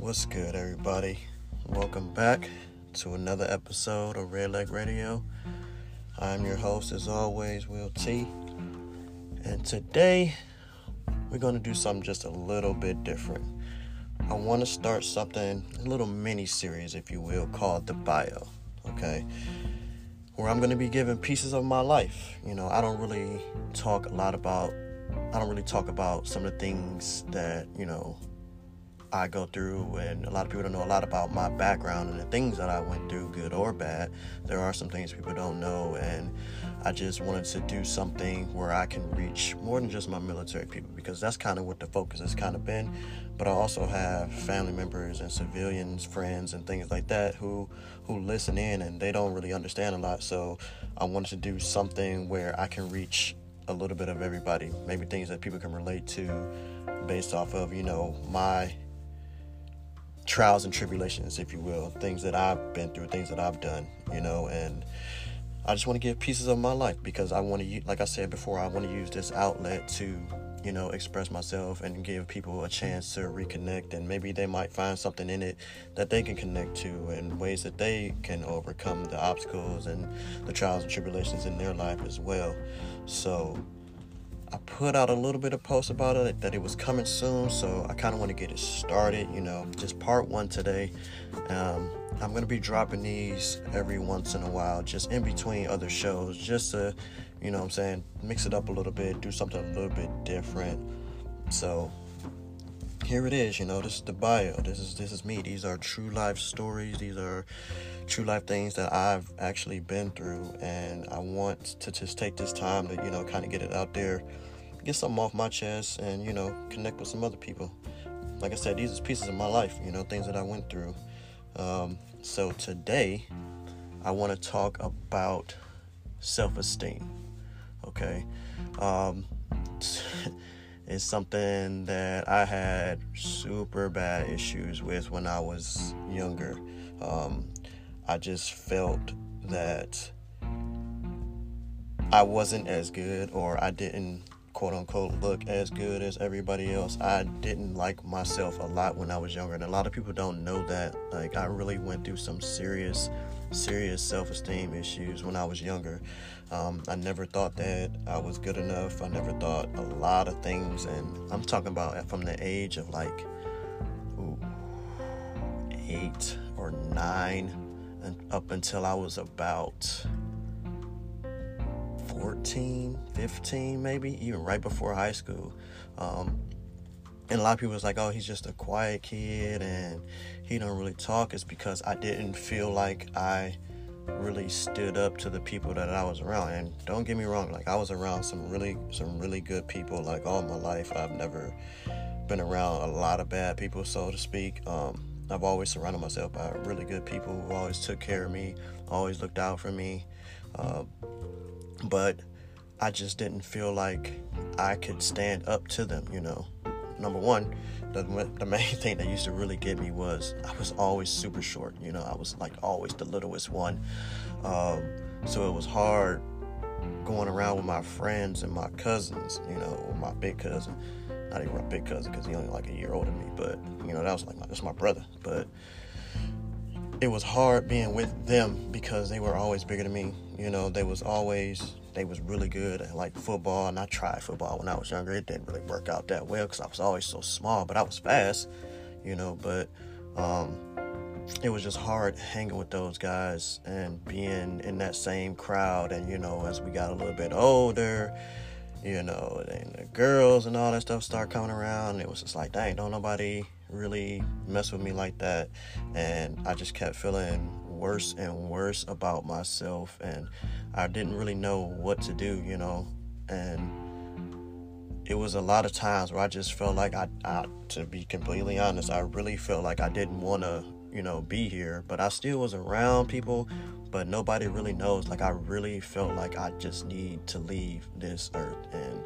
What's good, everybody? Welcome back to another episode of Red Leg Radio. I'm your host, as always, Will T. And today, we're going to do something just a little bit different. I want to start something, a little mini series, if you will, called The Bio. Okay? Where I'm going to be giving pieces of my life. You know, I don't really talk a lot about, I don't really talk about some of the things that, you know, I go through, and a lot of people don't know a lot about my background and the things that I went through, good or bad. There are some things people don't know, and I just wanted to do something where I can reach more than just my military people because that's kind of what the focus has kind of been. But I also have family members and civilians, friends, and things like that who who listen in and they don't really understand a lot. So I wanted to do something where I can reach a little bit of everybody, maybe things that people can relate to based off of you know my trials and tribulations, if you will, things that I've been through, things that I've done, you know, and I just want to give pieces of my life because I want to, like I said before, I want to use this outlet to, you know, express myself and give people a chance to reconnect, and maybe they might find something in it that they can connect to and ways that they can overcome the obstacles and the trials and tribulations in their life as well. So, I put out a little bit of post about it that it was coming soon, so I kind of want to get it started. You know, just part one today. Um, I'm gonna be dropping these every once in a while, just in between other shows, just to, you know, what I'm saying, mix it up a little bit, do something a little bit different. So here it is. You know, this is the bio. This is this is me. These are true life stories. These are true life things that I've actually been through, and I want to just take this time to you know kind of get it out there, get something off my chest, and you know connect with some other people. Like I said, these are pieces of my life. You know, things that I went through. Um, so today, I want to talk about self-esteem. Okay. Um, is something that I had super bad issues with when I was younger. Um, I just felt that I wasn't as good, or I didn't quote unquote look as good as everybody else. I didn't like myself a lot when I was younger, and a lot of people don't know that. Like, I really went through some serious, serious self esteem issues when I was younger. Um, I never thought that I was good enough. I never thought a lot of things, and I'm talking about from the age of like ooh, eight or nine, and up until I was about 14, 15, maybe, even right before high school. Um, and a lot of people was like, oh, he's just a quiet kid and he don't really talk. It's because I didn't feel like I really stood up to the people that I was around. And don't get me wrong, like I was around some really, some really good people. Like all my life, I've never been around a lot of bad people, so to speak. Um, I've always surrounded myself by really good people who always took care of me, always looked out for me. Uh, but I just didn't feel like I could stand up to them, you know. Number one, the, the main thing that used to really get me was I was always super short, you know, I was like always the littlest one. Um, so it was hard going around with my friends and my cousins, you know, or my big cousin. Not even my big cousin because he's only like a year older than me, but you know, that was like my, that's my brother. But it was hard being with them because they were always bigger than me. You know, they was always they was really good at like football, and I tried football when I was younger. It didn't really work out that well because I was always so small, but I was fast. You know, but um, it was just hard hanging with those guys and being in that same crowd. And you know, as we got a little bit older, you know, and the girls and all that stuff start coming around. It was just like, dang, don't nobody really mess with me like that. And I just kept feeling worse and worse about myself. And I didn't really know what to do, you know. And it was a lot of times where I just felt like I, I to be completely honest, I really felt like I didn't want to, you know, be here. But I still was around people, but nobody really knows. Like, I really felt like I just need to leave this earth. And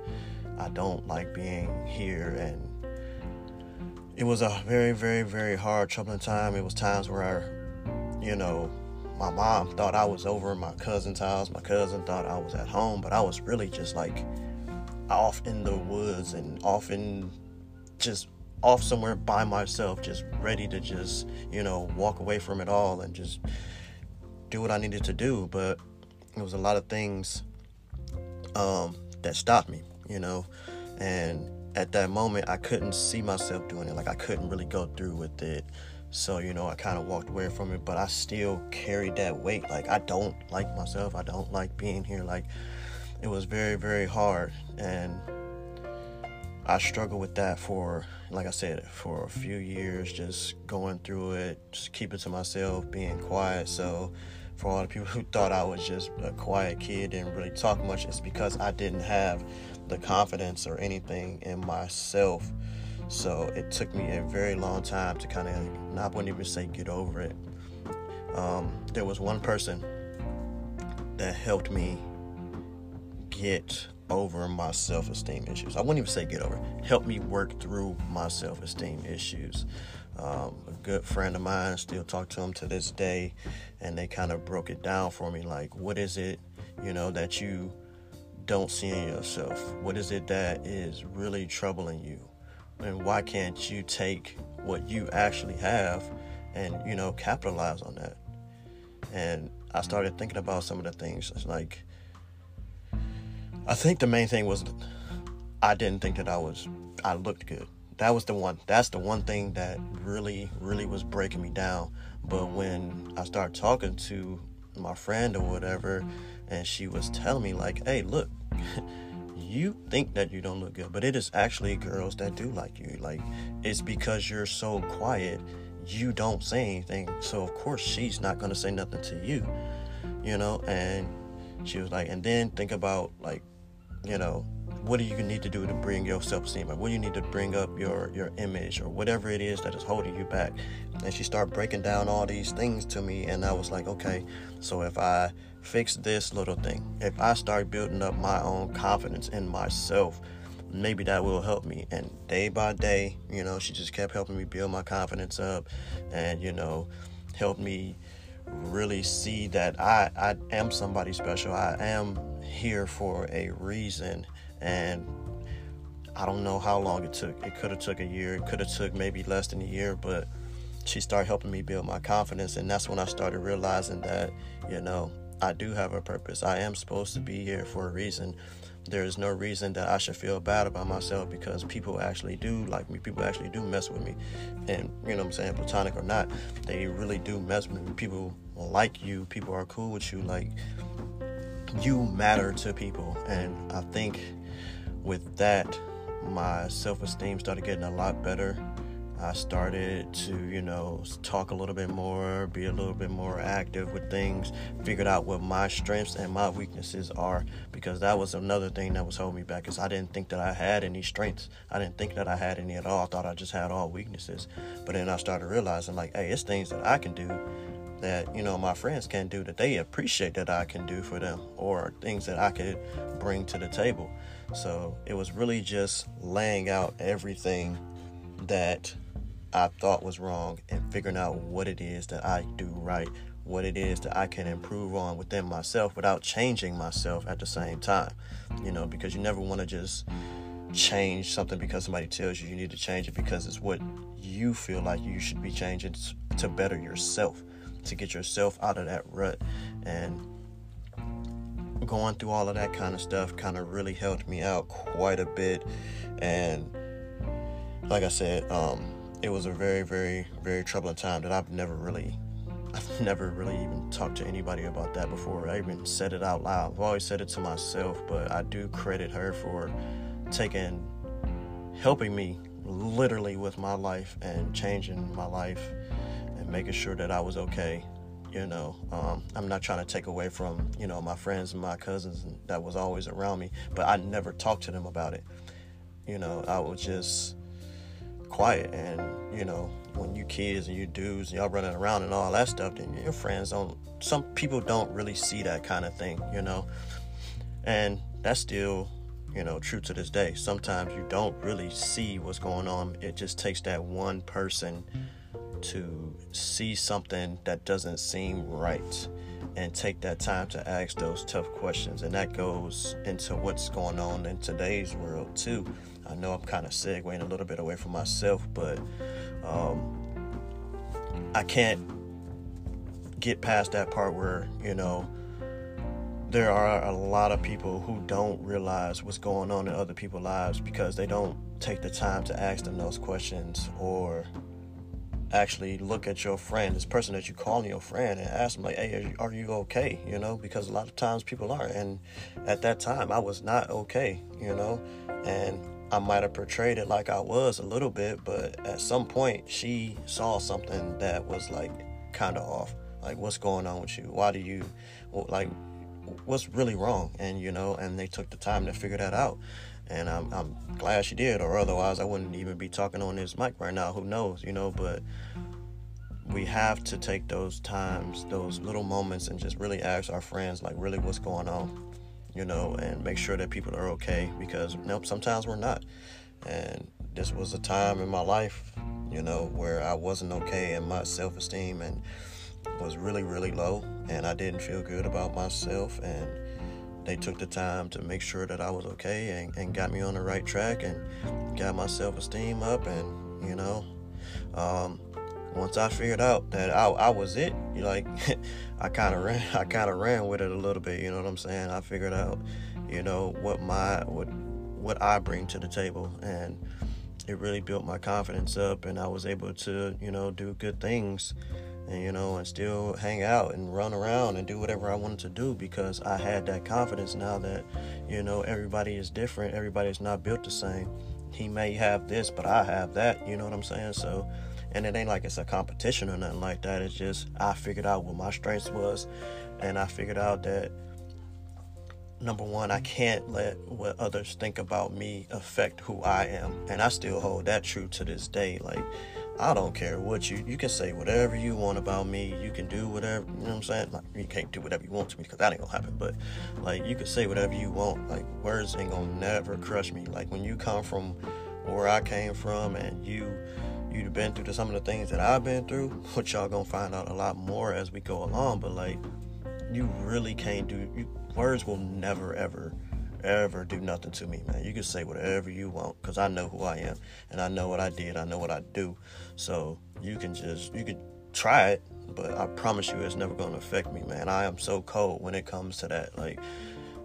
I don't like being here. And it was a very, very, very hard, troubling time. It was times where I, you know, my mom thought I was over my cousin's house. My cousin thought I was at home, but I was really just like off in the woods and off in just off somewhere by myself, just ready to just, you know, walk away from it all and just do what I needed to do. But it was a lot of things um, that stopped me, you know, and at that moment I couldn't see myself doing it. Like I couldn't really go through with it. So, you know, I kind of walked away from it, but I still carried that weight. Like I don't like myself. I don't like being here. Like it was very, very hard. And I struggled with that for, like I said, for a few years, just going through it, just keeping to myself, being quiet. So, for all the people who thought I was just a quiet kid, didn't really talk much, it's because I didn't have the confidence or anything in myself. So, it took me a very long time to kind of, I wouldn't even say get over it. Um, there was one person that helped me get over my self esteem issues. I wouldn't even say get over, help me work through my self esteem issues. Um, a good friend of mine, still talk to him to this day, and they kind of broke it down for me like, what is it, you know, that you don't see in yourself? What is it that is really troubling you? And why can't you take what you actually have and, you know, capitalize on that? And I started thinking about some of the things. It's like, I think the main thing was I didn't think that I was I looked good. That was the one. That's the one thing that really, really was breaking me down. But when I started talking to my friend or whatever, and she was telling me like, "Hey, look, you think that you don't look good, but it is actually girls that do like you. Like, it's because you're so quiet, you don't say anything. So of course she's not gonna say nothing to you, you know." And she was like, and then think about like you know, what do you need to do to bring your self-esteem up? What do you need to bring up your your image or whatever it is that is holding you back? And she started breaking down all these things to me, and I was like, okay, so if I fix this little thing, if I start building up my own confidence in myself, maybe that will help me. And day by day, you know, she just kept helping me build my confidence up, and you know, help me really see that I, I am somebody special. I am here for a reason. And I don't know how long it took. It could have took a year. It could have took maybe less than a year, but she started helping me build my confidence. And that's when I started realizing that, you know, I do have a purpose. I am supposed to be here for a reason there is no reason that I should feel bad about myself because people actually do like me. People actually do mess with me. And, you know what I'm saying, platonic or not, they really do mess with me. People like you, people are cool with you. Like, you matter to people. And I think with that, my self esteem started getting a lot better I started to, you know, talk a little bit more, be a little bit more active with things, figured out what my strengths and my weaknesses are because that was another thing that was holding me back is I didn't think that I had any strengths. I didn't think that I had any at all. I thought I just had all weaknesses. But then I started realizing like, hey, it's things that I can do that, you know, my friends can do that they appreciate that I can do for them or things that I could bring to the table. So, it was really just laying out everything that I thought was wrong and figuring out what it is that I do right, what it is that I can improve on within myself without changing myself at the same time. You know, because you never want to just change something because somebody tells you you need to change it because it's what you feel like you should be changing to better yourself, to get yourself out of that rut. And going through all of that kind of stuff kind of really helped me out quite a bit. And like I said, um, it was a very, very, very troubling time that I've never really, I've never really even talked to anybody about that before. I even said it out loud. I've always said it to myself, but I do credit her for taking, helping me literally with my life and changing my life and making sure that I was okay. You know, um, I'm not trying to take away from you know my friends and my cousins that was always around me, but I never talked to them about it. You know, I was just quiet and you know when you kids and you dudes and y'all running around and all that stuff then your friends don't some people don't really see that kind of thing you know? And that's still you know true to this day. Sometimes you don't really see what's going on. It just takes that one person to see something that doesn't seem right and take that time to ask those tough questions. And that goes into what's going on in today's world too. I know I'm kind of segueing a little bit away from myself, but um, I can't get past that part where, you know, there are a lot of people who don't realize what's going on in other people's lives because they don't take the time to ask them those questions or actually look at your friend, this person that you calling your friend, and ask them like, "Hey, are you, are you okay?" You know, because a lot of times people are, and at that time I was not okay. You know, and I might have portrayed it like I was a little bit, but at some point she saw something that was like kind of off. Like, what's going on with you? Why do you like? What's really wrong? And you know, and they took the time to figure that out and I'm, I'm glad she did or otherwise i wouldn't even be talking on this mic right now. Who knows you know but we have to take those times those little moments and just really ask our friends like really what's going on you know and make sure that people are okay because nope sometimes we're not. And this was a time in my life you know where i wasn't okay and my self-esteem and was really really low and i didn't feel good about myself and they took the time to make sure that I was okay and, and got me on the right track and got my self esteem up. And, you know, um, once I figured out that I, I was it, like I kind of ran, I kind of ran with it a little bit. You know what I'm saying? I figured out, you know, what my what what I bring to the table, and it really built my confidence up, and I was able to, you know, do good things and you know and still hang out and run around and do whatever I wanted to do because I had that confidence now that you know everybody is different everybody's not built the same he may have this but I have that you know what I'm saying so and it ain't like it's a competition or nothing like that it's just I figured out what my strengths was and I figured out that number one, I can't let what others think about me affect who I am. And I still hold that true to this day. Like, I don't care what you you can say whatever you want about me. You can do whatever you know what I'm saying. Like you can't do whatever you want to me because that ain't gonna happen. But like you can say whatever you want. Like words ain't gonna never crush me. Like when you come from where I came from and you you've been through some of the things that I've been through, which y'all gonna find out a lot more as we go along. But like you really can't do you, words will never ever ever do nothing to me, man. You can say whatever you want because I know who I am and I know what I did. I know what I do. So you can just, you can try it, but I promise you it's never going to affect me, man. I am so cold when it comes to that. Like,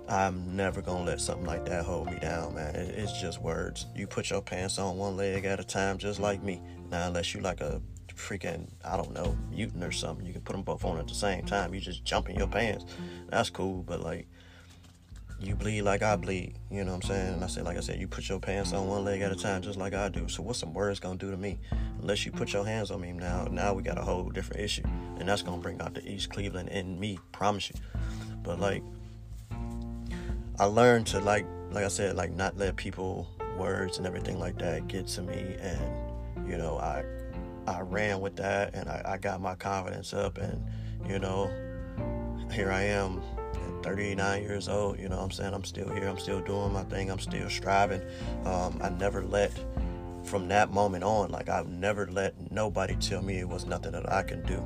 I'm never to let something like that hold me down, man. it's just words. You put your pants on one leg at a time, just like me. Now, unless you like a freaking, I don't know, mutant or something, you can put them both on at the same time. You just jump in your pants. That's cool, but like, you bleed like I bleed. You know what I'm saying? And I said, like I said, you put your pants on one leg at a time, just like I do. So what's some words gonna do to me? Unless you put your hands on me now, now we got a whole different issue, and that's gonna bring out the East Cleveland in me. Promise you. But like, I learned to like, like I said, like not let people words and everything like that get to me, and you know, I I ran with that, and I, I got my confidence up, and you know, here I am 39 years old, you know what I'm saying? I'm still here. I'm still doing my thing. I'm still striving. Um, I never let, from that moment on, like I've never let nobody tell me it was nothing that I can do.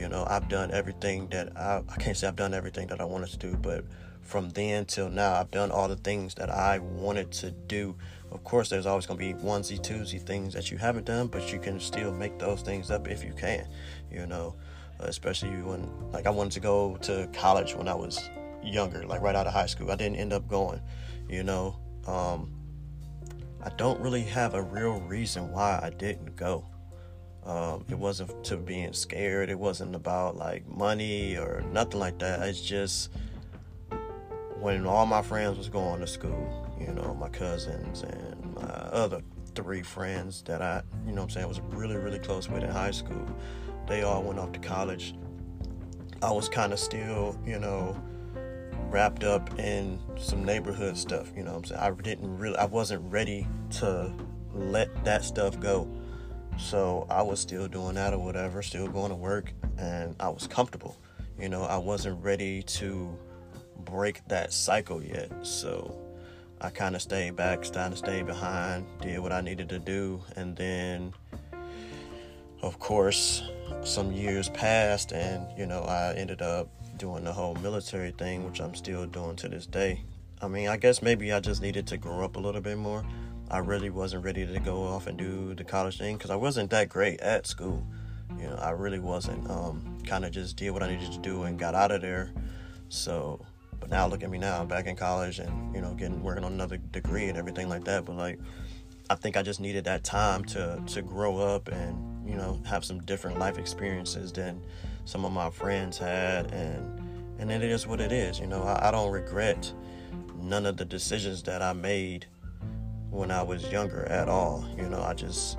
You know, I've done everything that I, I can't say I've done everything that I wanted to do, but from then till now, I've done all the things that I wanted to do. Of course, there's always going to be onesie, twosie things that you haven't done, but you can still make those things up if you can, you know especially when like I wanted to go to college when I was younger, like right out of high school. I didn't end up going, you know. Um, I don't really have a real reason why I didn't go. Um, it wasn't to being scared. It wasn't about like money or nothing like that. It's just when all my friends was going to school, you know, my cousins and my other three friends that I, you know I'm saying, was really, really close with in high school they all went off to college. I was kind of still, you know, wrapped up in some neighborhood stuff, you know I'm saying? I didn't really, I wasn't ready to let that stuff go. So I was still doing that or whatever, still going to work, and I was comfortable. You know, I wasn't ready to break that cycle yet. So I kind of stayed back, started to stay behind, did what I needed to do, and then, of course, some years passed, and you know, I ended up doing the whole military thing, which I'm still doing to this day. I mean, I guess maybe I just needed to grow up a little bit more, I really wasn't ready to go off and do the college thing because I wasn't that great at school. You know, I really wasn't. Um, kind of just did what I needed to do and got out of there. So, but now look at me now. I'm back in college and you know getting working on another degree and everything like that. But like, I think I just needed that time to to grow up and you know have some different life experiences than some of my friends had and and it is what it is. You know, I, I don't regret none of the decisions that I made when I was younger at all. You know, I just,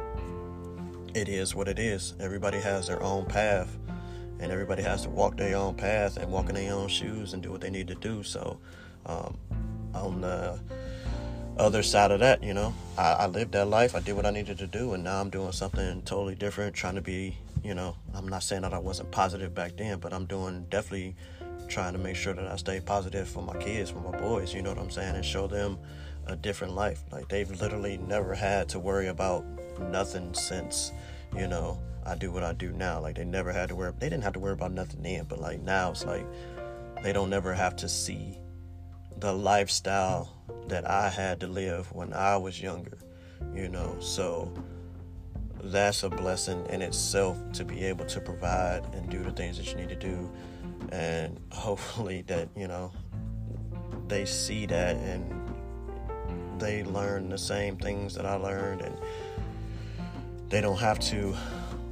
it is what it is. Everybody has their own path, and everybody has to walk their own path and walk in their own shoes and do what they need to do. So, um, on the other side of that, you know, I, I lived that life. I did what I needed to do, and now I'm doing something totally different, trying to be, you know, I'm not saying that I wasn't positive back then, but I'm doing definitely trying to make sure that I stay positive for my kids, for my boys, you know what I'm saying, and show them a different life. Like they've literally never had to worry about nothing since, you know, I do what I do now. Like they never had to worry they didn't have to worry about nothing then, but like now it's like they don't never have to see the lifestyle that I had to live when I was younger, you know. So that's a blessing in itself to be able to provide and do the things that you need to do and hopefully that you know they see that and they learn the same things that I learned and they don't have to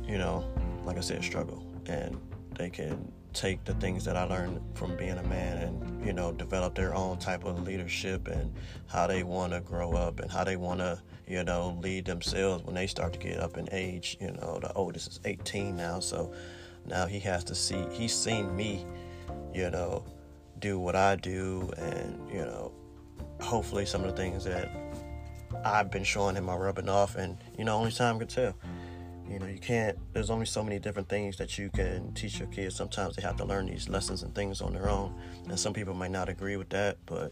you know like I said struggle and they can take the things that I learned from being a man and you know develop their own type of leadership and how they want to grow up and how they want to you know lead themselves when they start to get up in age you know the oldest is 18 now so now he has to see, he's seen me, you know, do what I do, and, you know, hopefully some of the things that I've been showing him are rubbing off, and, you know, only time can tell. You know, you can't, there's only so many different things that you can teach your kids. Sometimes they have to learn these lessons and things on their own. And some people might not agree with that, but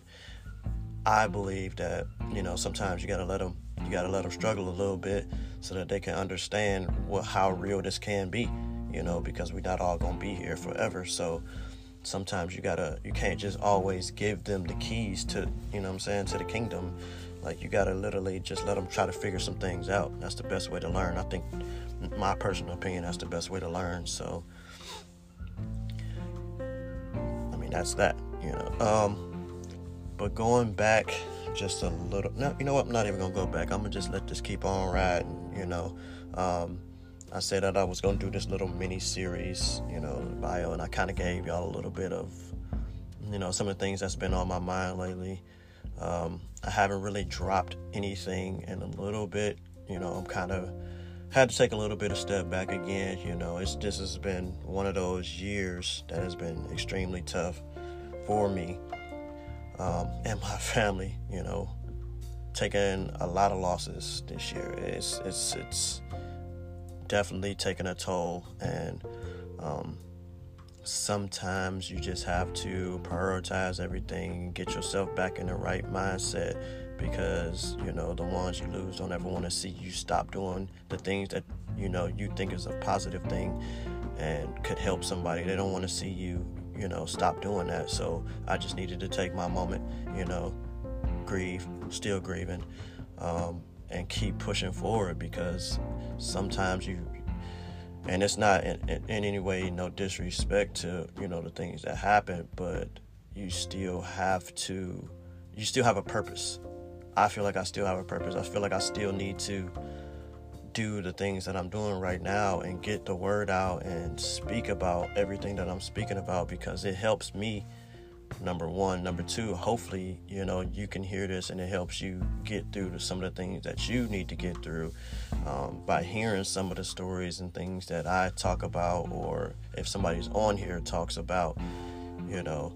I believe that, you know, sometimes you got to let them, you got to let them struggle a little bit so that they can understand what, how real this can be you know, because we're not all gonna be here forever. So sometimes you gotta, you can't just always give them the keys to, you know I'm saying, to the kingdom. Like you gotta literally just let them try to figure some things out. That's the best way to learn. I think, my personal opinion, that's the best way to learn. So, I mean, that's that, you know. Um, but going back just a little, no, you know what? I'm not even gonna go back. I'm gonna just let this keep on riding, you know. Um, I said that I was to do this little mini series, you know, bio, and I kind of gave y'all a little bit of, you know, some of the things that's been on my mind lately. Um, I haven't really dropped anything in a little bit, you know, I'm kind of had to take a little bit of step back again, you know, it's this has been one of those years that has been extremely tough for me um, and my family, you know, taking a lot of losses this year. It's, it's, it's, definitely taken a toll and um, sometimes you just have to prioritize everything get yourself back in the right mindset because you know the ones you lose don't ever want to see you stop doing the things that you know you think is a positive thing and could help somebody. They don't want to see you you know stop doing that. So i just needed to take my moment you know grieve still grieving um, and keep pushing forward because sometimes you and it's not in, in, in, any way no disrespect to you know the things that happen but you still have to you still have a purpose i feel like i still have a purpose. I feel like i still need to do the things that i'm doing right now and get the word out and speak about everything that i'm speaking about because it helps me number one. Number two hopefully you know you can hear this and it helps you get through to some of the things that you need to get through um, by hearing some of the stories and things that i talk about or if somebody's on here talks about you know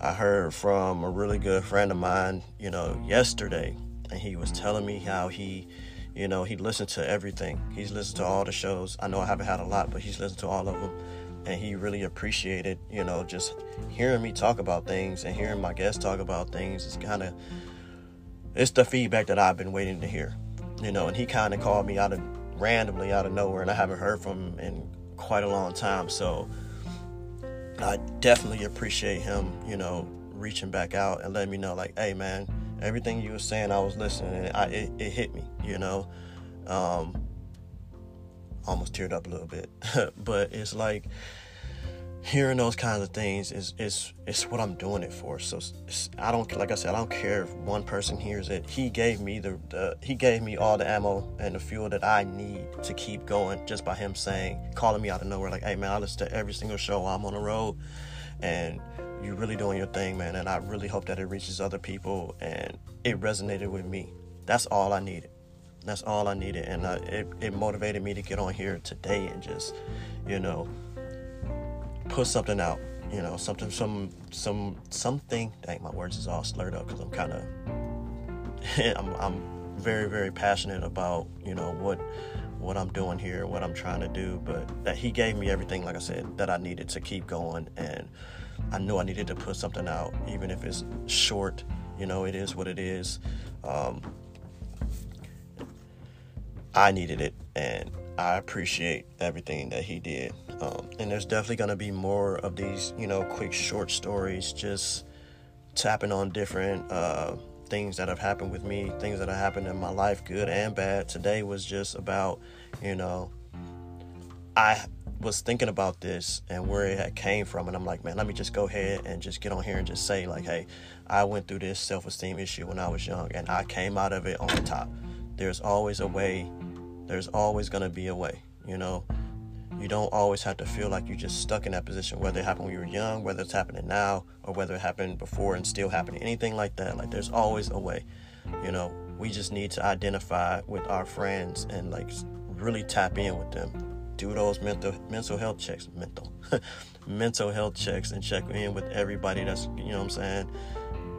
i heard from a really good friend of mine you know yesterday and he was telling me how he you know he listened to everything he's listened to all the shows i know i haven't had a lot but he's listened to all of them and he really appreciated, you know, just hearing me talk about things and hearing my guests talk about things. It's kind of it's the feedback that I've been waiting to hear, you know. And he kind of called me out of randomly out of nowhere, and I haven't heard from him in quite a long time. So I definitely appreciate him, you know, reaching back out and letting me know, like, hey, man, everything you were saying, I was listening, and I, it, it hit me. You know, um, almost teared up a little bit, but it's like hearing those kinds of things is is is what I'm doing it for. So I don't like I said I don't care if one person hears it. He gave me the, the he gave me all the ammo and the fuel that I need to keep going just by him saying calling me out of nowhere like hey man I listen to every single show I'm on the road and you're really doing your thing man and I really hope that it reaches other people and it resonated with me. That's all I needed. That's all I needed and uh, it, it motivated me to get on here today and just you know put something out. You know, something, some, some, something. Dang, my words is all slurred up because I'm kind of, I'm, I'm very, very passionate about you know what, what I'm doing here, what I'm trying to do. But that he gave me everything, like I said, that I needed to keep going, and I knew I needed to put something out, even if it's short. You know, it is what it is. Um, I needed it, and I appreciate everything that he did. Um, and there's definitely going to be more of these, you know, quick short stories, just tapping on different uh, things that have happened with me, things that have happened in my life, good and bad. Today was just about, you know, I was thinking about this and where it came from, and I'm like, man, let me just go ahead and just get on here and just say, like, hey, I went through this self esteem issue when I was young, and I came out of it on top. There's always a way there's always going to be a way, you know. You don't always have to feel like you're just stuck in that position, whether it happened when you were young, whether it's happening now, or whether it happened before and still happening. Anything like that. Like, there's always a way. You know, we just need to identify with our friends and, like, really tap in with them. Do those mental mental health checks, mental mental health checks, and check in with everybody that's you know what I'm saying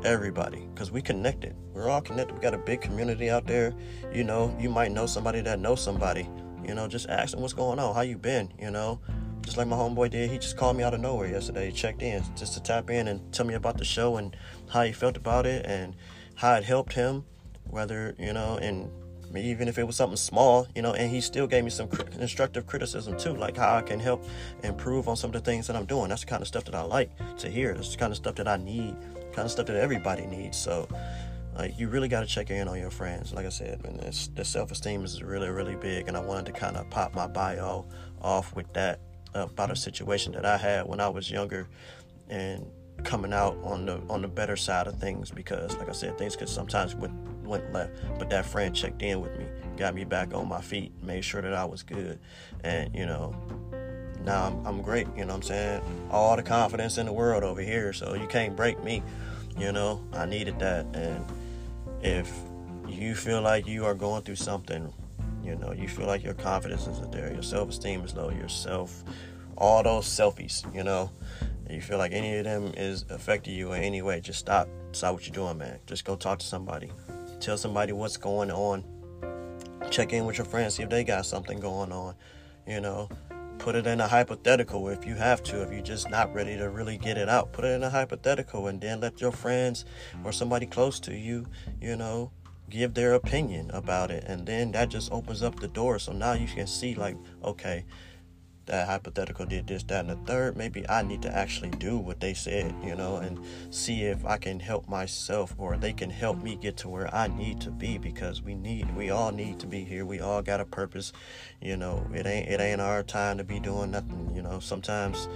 everybody because we connected. We're all connected. We got a big community out there. You know, you might know somebody that knows somebody. You know, just ask them what's going on, how you been. You know, just like my homeboy did. He just called me out of nowhere yesterday. He checked in just to tap in and tell me about the show and how he felt about it and how it helped him. Whether you know, and even if it was something small, you know, and he still gave me some constructive criticism too, like how I can help improve on some of the things that I'm doing. That's the kind of stuff that I like to hear. That's the kind of stuff that I need kind of stuff that everybody needs. So, like, you really got to check in on your friends. Like I said, and the self esteem is really, really big. And I wanted to kind of pop my bio off with that about a situation that I had when I was younger and coming out on the on the better side of things because like I said things could sometimes went went left but that friend checked in with me got me back on my feet made sure that I was good and you know now I'm, I'm great, you know what I'm saying? All the confidence in the world over here, so you can't break me, you know? I needed that. And if you feel like you are going through something, you know, you feel like your confidence isn't there, your self esteem is low, yourself, all those selfies, you know, you feel like any of them is affecting you in any way, just stop. Stop what you're doing, man. Just go talk to somebody. Tell somebody what's going on. Check in with your friends, see if they got something going on, you know put it in a hypothetical if you have to if you're just not ready to really get it out. Put it in a hypothetical and then let your friends or somebody close to you you know give their opinion about it. And then that just opens up the door. So now you can see like okay that hypothetical did this, that, and the third, maybe I need to actually do what they said, you know, and see if I can help myself or they can help me get to where I need to be because we need, we all need to be here. We all got a purpose, you know. It ain't, it ain't our time to be doing nothing, you know. Sometimes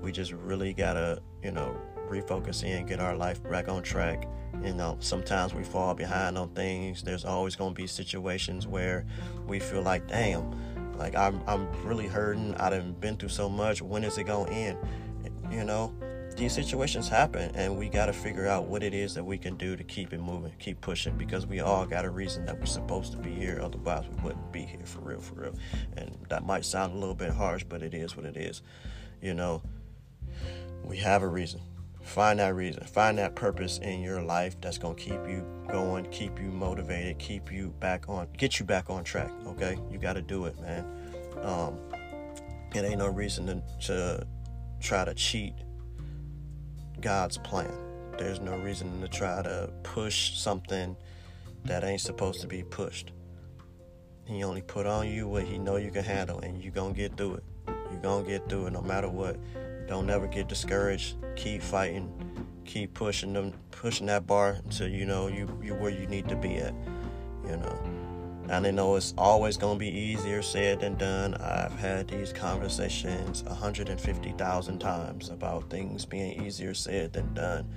we just really gotta, you know, refocus in, get our life back on track. You know, sometimes we fall behind on things. There's always gonna be situations where we feel like, damn like I'm I'm really hurting. I done been through so much. When is it gonna end? You know, these situations happen and we gotta figure out what it is that we can do to keep it moving, keep pushing, because we all got a reason that we're supposed to be here. Otherwise we wouldn't be here for real, for real. And that might sound a little bit harsh, but it is what it is. You know, we have a reason. Find that reason. Find that purpose in your life that's going to keep you going, keep you motivated, keep you back on, get you back on track. Okay? You got to do it, man. Um, it ain't no reason to, to try to cheat God's plan. There's no reason to try to push something that ain't supposed to be pushed. He only put on you what he know you can handle, and you gonna get through it. You gonna get through it no matter what. Don't never get discouraged. Keep fighting. keep pushing them, pushing that bar until you know you you where you need to be at. You know, and I know it's always gonna be easier said than done. I've had these conversations 150,000 times about things being easier said than done.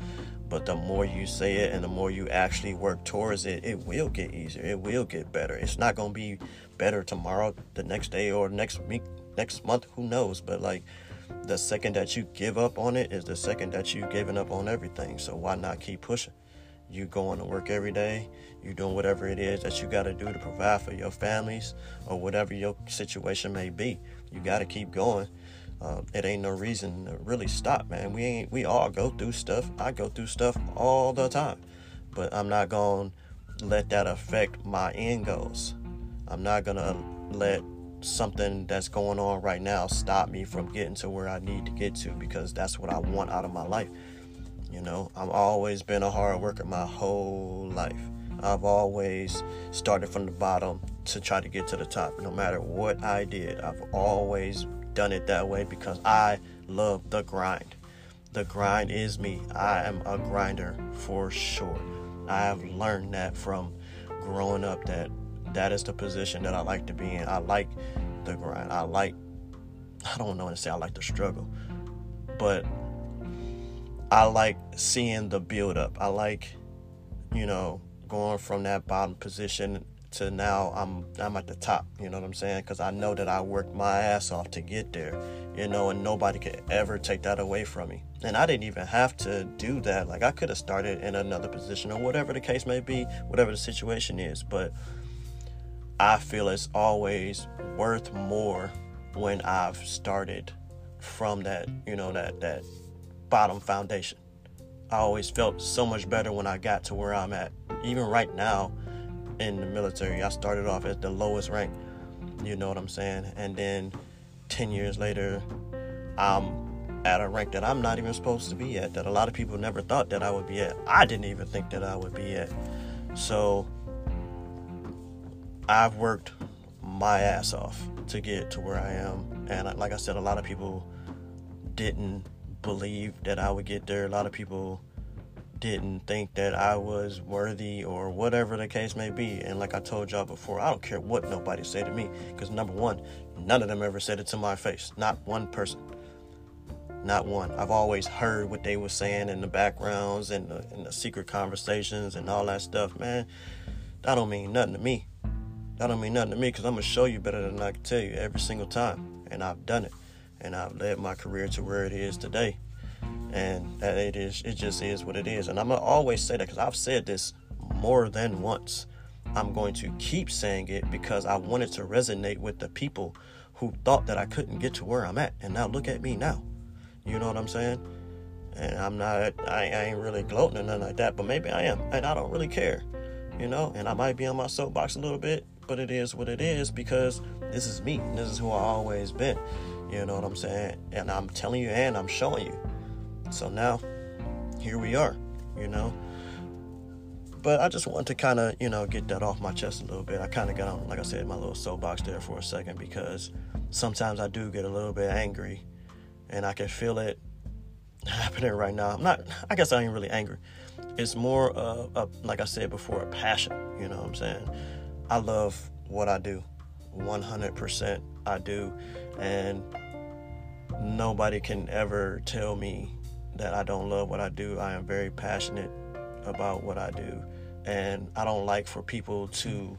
But the more you say it and the more you actually work towards it, it will get easier. It will get better. It's not gonna be better tomorrow, the next day, or next week, next month. Who knows? But like the second that you give up on it is the second that you've given up on everything. So why not keep pushing? You going to work every day, you doing whatever it is that you got to do to provide for your families or whatever your situation may be. You got to keep going. Uh, it ain't no reason to really stop, man. We ain't. We all go through stuff. I go through stuff all the time, but I'm not gonna let that affect my end goals. I'm not gonna let something that's going on right now stop me from getting to where I need to get to because that's what I want out of my life. You know, I've always been a hard worker my whole life. I've always started from the bottom to try to get to the top. No matter what I did, I've always done it that way because I love the grind. The grind is me. I am a grinder for sure. I have learned that from growing up that that is the position that I like to be in. I like the grind. I like, I don't know to say I like the struggle, but I like seeing the build up. I like, you know, going from that bottom position to now I'm I'm at the top, you know what I'm saying? Cuz I know that I worked my ass off to get there, you know, and nobody could ever take that away from me. And I didn't even have to do that. Like I could have started in another position or whatever the case may be, whatever the situation is, but I feel it's always worth more when I've started from that, you know, that that bottom foundation. I always felt so much better when I got to where I'm at. Even right now in the military, I started off at the lowest rank. You know what I'm saying? And then 10 years later, I'm at a rank that I'm not even supposed to be at, that a lot of people never thought that I would be at. I didn't even think that I would be at. So I've worked my ass off to get to where I am. And like I said, a lot of people didn't believe that I would get there. A lot of people didn't think that I was worthy or whatever the case may be. And like I told y'all before, I don't care what nobody say to me. Because number one, none of them ever said it to my face. Not one person. Not one. I've always heard what they were saying in the backgrounds and the, and the secret conversations and all that stuff. Man, that don't mean nothing to me. That don't mean nothing to me because I'm gonna show you better than I can tell you every single time, and I've done it, and I've led my career to where it is today, and that it is, it just is what it is, and I'm gonna always say that because I've said this more than once. I'm going to keep saying it because I wanted to resonate with the people who thought that I couldn't get to where I'm at, and now look at me now. You know what I'm saying? And I'm not, I, I ain't really gloating or nothing like that, but maybe I am, and I don't really care, you know. And I might be on my soapbox a little bit, but it is what it is because this is me. This is who I always been. You know what I'm saying? And I'm telling you and I'm showing you. So now, here we are, you know. But I just wanted to kind of, you know, get that off my chest a little bit. I kind of got on, like I said, my little soapbox there for a second because sometimes I do get a little bit angry and I can feel it happening right now. I'm not, I guess I ain't really angry. It's more, uh, like I said before, a passion, you know what I'm saying? I love what I do. 100% I do. And nobody can ever tell me that I don't love what I do. I am very passionate about what I do. And I don't like for people to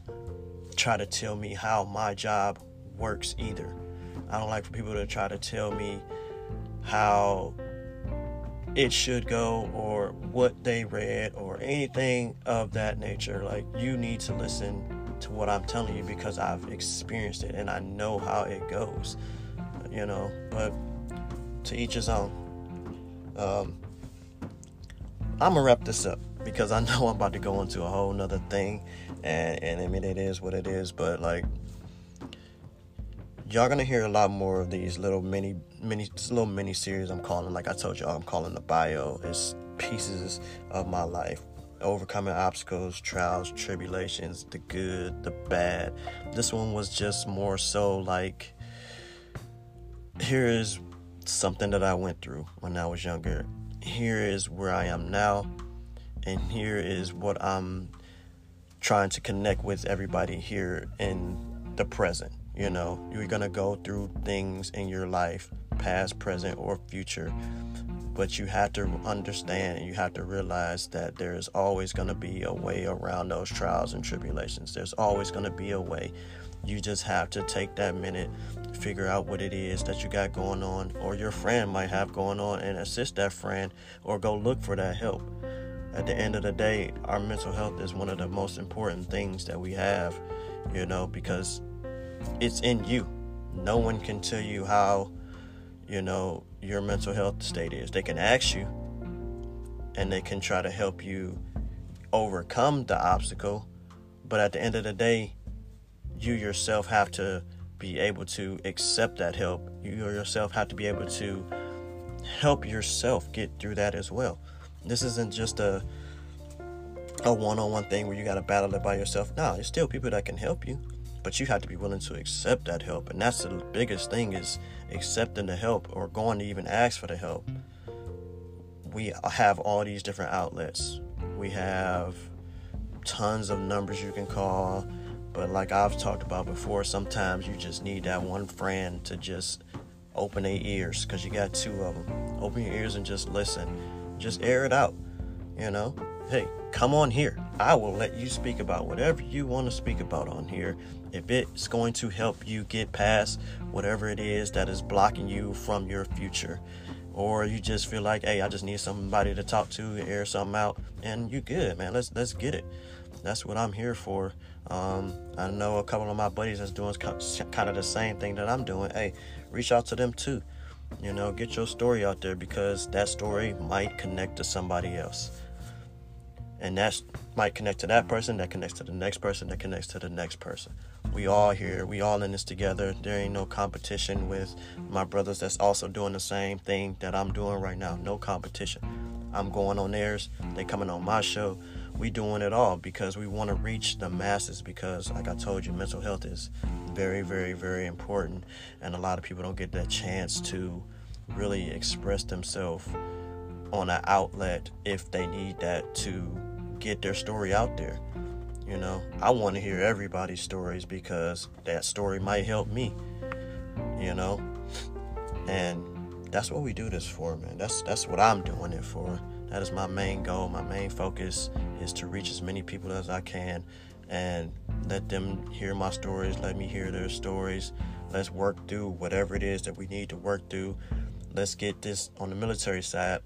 try to tell me how my job works either. I don't like for people to try to tell me how it should go or what they read or anything of that nature. Like, you need to listen to what I'm telling you because I've experienced it and I know how it goes, you know. But to each his own. Um, I'm gonna wrap this up because I know I'm about to go into a whole nother thing, and and I mean it is what it is. But like, y'all gonna hear a lot more of these little mini mini little mini series. I'm calling, like I told y'all, I'm calling the bio. It's pieces of my life overcoming obstacles, trials, tribulations, the good, the bad. This one was just more so like here is something that I went through when I was younger. here is where I am now, and here is what I'm trying to connect with everybody here in the present. You know, you're gonna go through things in your life, past, present, or future, but you have to understand and you have to realize that there's always gonna be a way around those trials and tribulations. There's always gonna be a way. You just have to take that minute, figure out what it is that you got going on, or your friend might have going on, and assist that friend, or go look for that help. At the end of the day, our mental health is one of the most important things that we have, you know, because it's in you. No one can tell you how, you know, your mental health state is. They can ask you, and they can try to help you overcome the obstacle, but at the end of the day, you yourself have to be able to accept that help. You yourself have to be able to help yourself get through that as well. This isn't just a a one-on-one thing where you got to battle it by yourself. No, there's still people that can help you, but you have to be willing to accept that help. And that's the biggest thing is accepting the help or going to even ask for the help. We have all these different outlets. We have tons of numbers you can call but like I've talked about before, sometimes you just need that one friend to just open their ears because you got two of them. Open your ears and just listen. Just air it out. You know, hey, come on here. I will let you speak about whatever you want to speak about on here. If it's going to help you get past whatever it is that is blocking you from your future, or you just feel like, hey, I just need somebody to talk to, air something out, and you good, man. Let's let's get it. That's what I'm here for. Um, I know a couple of my buddies that's doing kind of the same thing that I'm doing. Hey, reach out to them too. You know, get your story out there because that story might connect to somebody else. And that might connect to that person, that connects to the next person, that connects to the next person. We all here, we all in this together. There ain't no competition with my brothers that's also doing the same thing that I'm doing right now. No competition. I'm going on theirs, they coming on my show we doing it all because we want to reach the masses because like i told you mental health is very very very important and a lot of people don't get that chance to really express themselves on an outlet if they need that to get their story out there you know i want to hear everybody's stories because that story might help me you know and that's what we do this for man that's that's what i'm doing it for that is my main goal. My main focus is to reach as many people as I can and let them hear my stories, let me hear their stories. Let's work through whatever it is that we need to work through. Let's get this on the military side.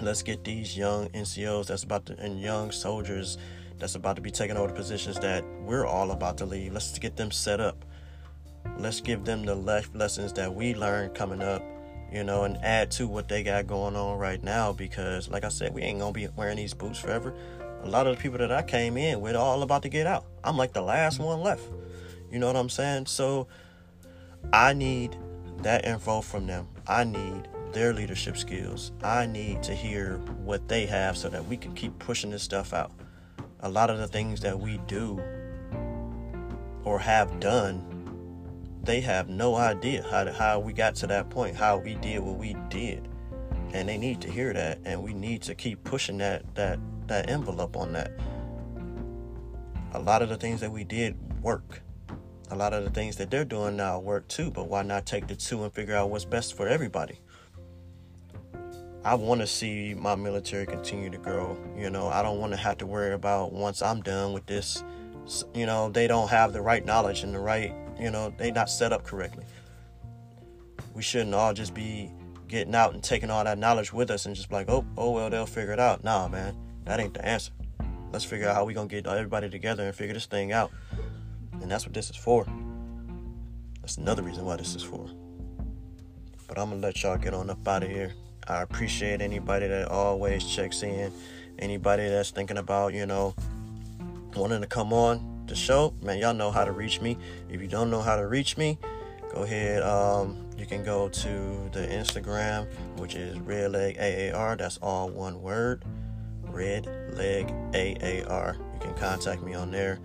Let's get these young NCOs that's about to, and young soldiers that's about to be taking over the positions that we're all about to leave. Let's get them set up. Let's give them the life lessons that we learned coming up you know, and add to what they got going on right now because, like I said, we ain't gonna be wearing these boots forever. A lot of the people that I came in with all about to get out. I'm like the last one left. You know what I'm saying? So I need that info from them. I need their leadership skills. I need to hear what they have so that we can keep pushing this stuff out. A lot of the things that we do or have done they have no idea how to, how we got to that point, how we did what we did, and they need to hear that, and we need to keep pushing that that that envelope on that. A lot of the things that we did work. A lot of the things that they're doing now work too, but why not take the two and figure out what's best for everybody? I want to see my military continue to grow. You know, I don't want to have to worry about once I'm done with this, you know, they don't have the right knowledge and the right you know, they not set up correctly. We shouldn't all just be getting out and taking all that knowledge with us and just like, oh, oh well, they'll figure it out. Nah, man, that ain't the answer. Let's figure out how we gonna get everybody together and figure this thing out. And that's what this is for. That's another reason why this is for. But I'm gonna let y'all get on up out of here. I appreciate anybody that always checks in, anybody that's thinking about, you know, wanting to come on the show, man, y'all know how to reach me. If you don't know how to reach me, go ahead. Um, you can go to the Instagram, which is Red Leg AAR. That's all one word. Red Leg AAR. You can contact me on there.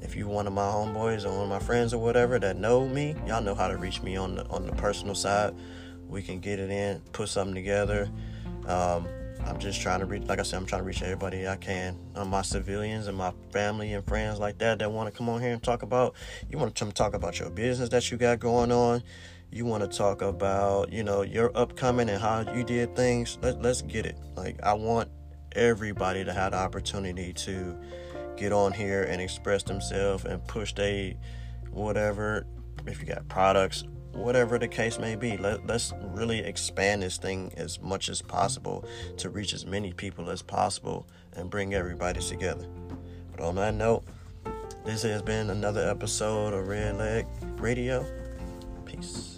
If you're one of my homeboys or one of my friends or whatever that know me, y'all know how to reach me on the on the personal side. We can get it in, put something together, Um, I'm just trying to reach, like I said, I'm trying to reach everybody I can. Um, my civilians and my family and friends like that that want to come on here and talk about. You want to come talk about your business that you got going on. You want to talk about, you know, your upcoming and how you did things. Let, let's get it. Like I want everybody to have the opportunity to get on here and express themselves and push they whatever. If you got products whatever the case may be. Let, let's really expand this thing as much as possible to reach as many people as possible and bring everybody together. But on that note, this has been another episode of Red Leg Radio. Peace.